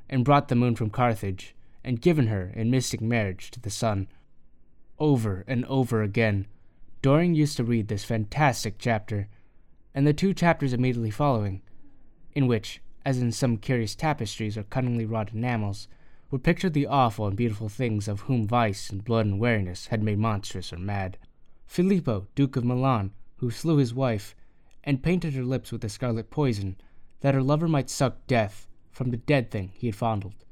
and brought the moon from Carthage, and given her in mystic marriage to the sun. Over and over again, Dorian used to read this fantastic chapter, and the two chapters immediately following, in which, as in some curious tapestries or cunningly wrought enamels, were pictured the awful and beautiful things of whom vice and blood and weariness had made monstrous or mad. Filippo, Duke of Milan, who slew his wife, and painted her lips with the scarlet poison, that her lover might suck death from the dead thing he had fondled.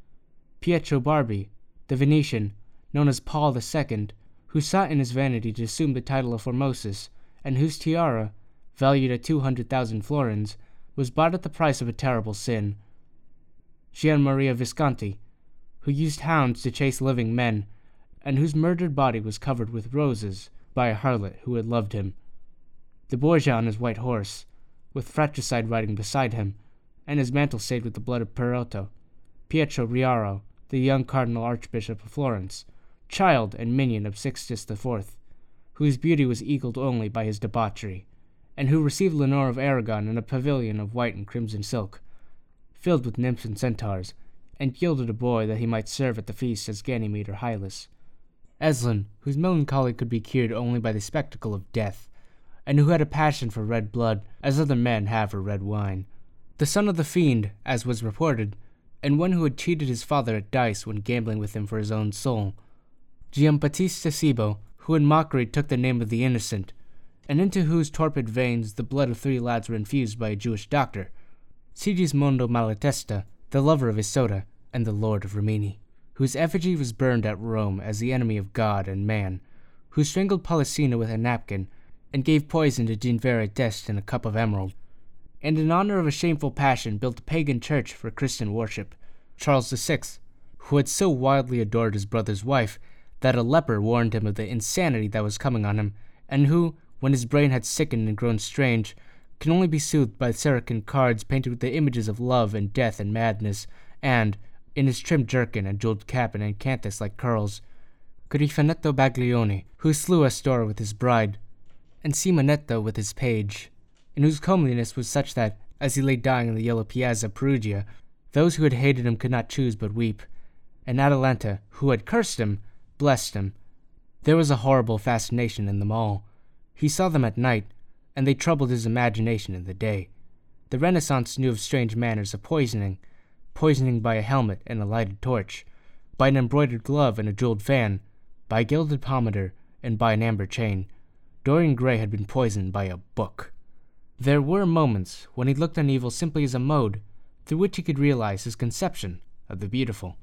Pietro Barbi, the Venetian, known as Paul Second, who sought in his vanity to assume the title of Formosus, and whose tiara, valued at two hundred thousand florins, was bought at the price of a terrible sin. Gian Maria Visconti, who used hounds to chase living men, and whose murdered body was covered with roses by a harlot who had loved him. The Borgia on his white horse, with fratricide riding beside him, and his mantle stained with the blood of Perotto, Pietro Riario, the young Cardinal Archbishop of Florence, child and minion of Sixtus IV, whose beauty was equalled only by his debauchery, and who received Lenore of Aragon in a pavilion of white and crimson silk, filled with nymphs and centaurs, and gilded a boy that he might serve at the feast as Ganymede or Hylas. Ezzelin, whose melancholy could be cured only by the spectacle of death, and who had a passion for red blood, as other men have for red wine. The son of the fiend, as was reported, and one who had cheated his father at dice when gambling with him for his own soul. Giambattista Cibo, who in mockery took the name of the innocent, and into whose torpid veins the blood of three lads were infused by a Jewish doctor. Sigismondo Malatesta, the lover of Isotta, and the lord of Rimini, whose effigy was burned at Rome as the enemy of God and man, who strangled Polissena with a napkin and gave poison to Ginevra d'Este in a cup of emerald, and in honor of a shameful passion built a pagan church for Christian worship. Charles VI, who had so wildly adored his brother's wife that a leper warned him of the insanity that was coming on him, and who, when his brain had sickened and grown strange, can only be soothed by Saracen cards painted with the images of love and death and madness, and, in his trimmed jerkin and jeweled cap and acanthus like curls, Grifonetto Baglioni, who slew Astorre with his bride, and Simonetto with his page, and whose comeliness was such that, as he lay dying in the yellow piazza Perugia, those who had hated him could not choose but weep, and Atalanta, who had cursed him, blessed him. There was a horrible fascination in them all. He saw them at night, and they troubled his imagination in the day. The Renaissance knew of strange manners of poisoning, poisoning by a helmet and a lighted torch, by an embroidered glove and a jeweled fan, by a gilded pomander, and by an amber chain. Dorian Gray had been poisoned by a book. There were moments when he looked on evil simply as a mode through which he could realize his conception of the beautiful.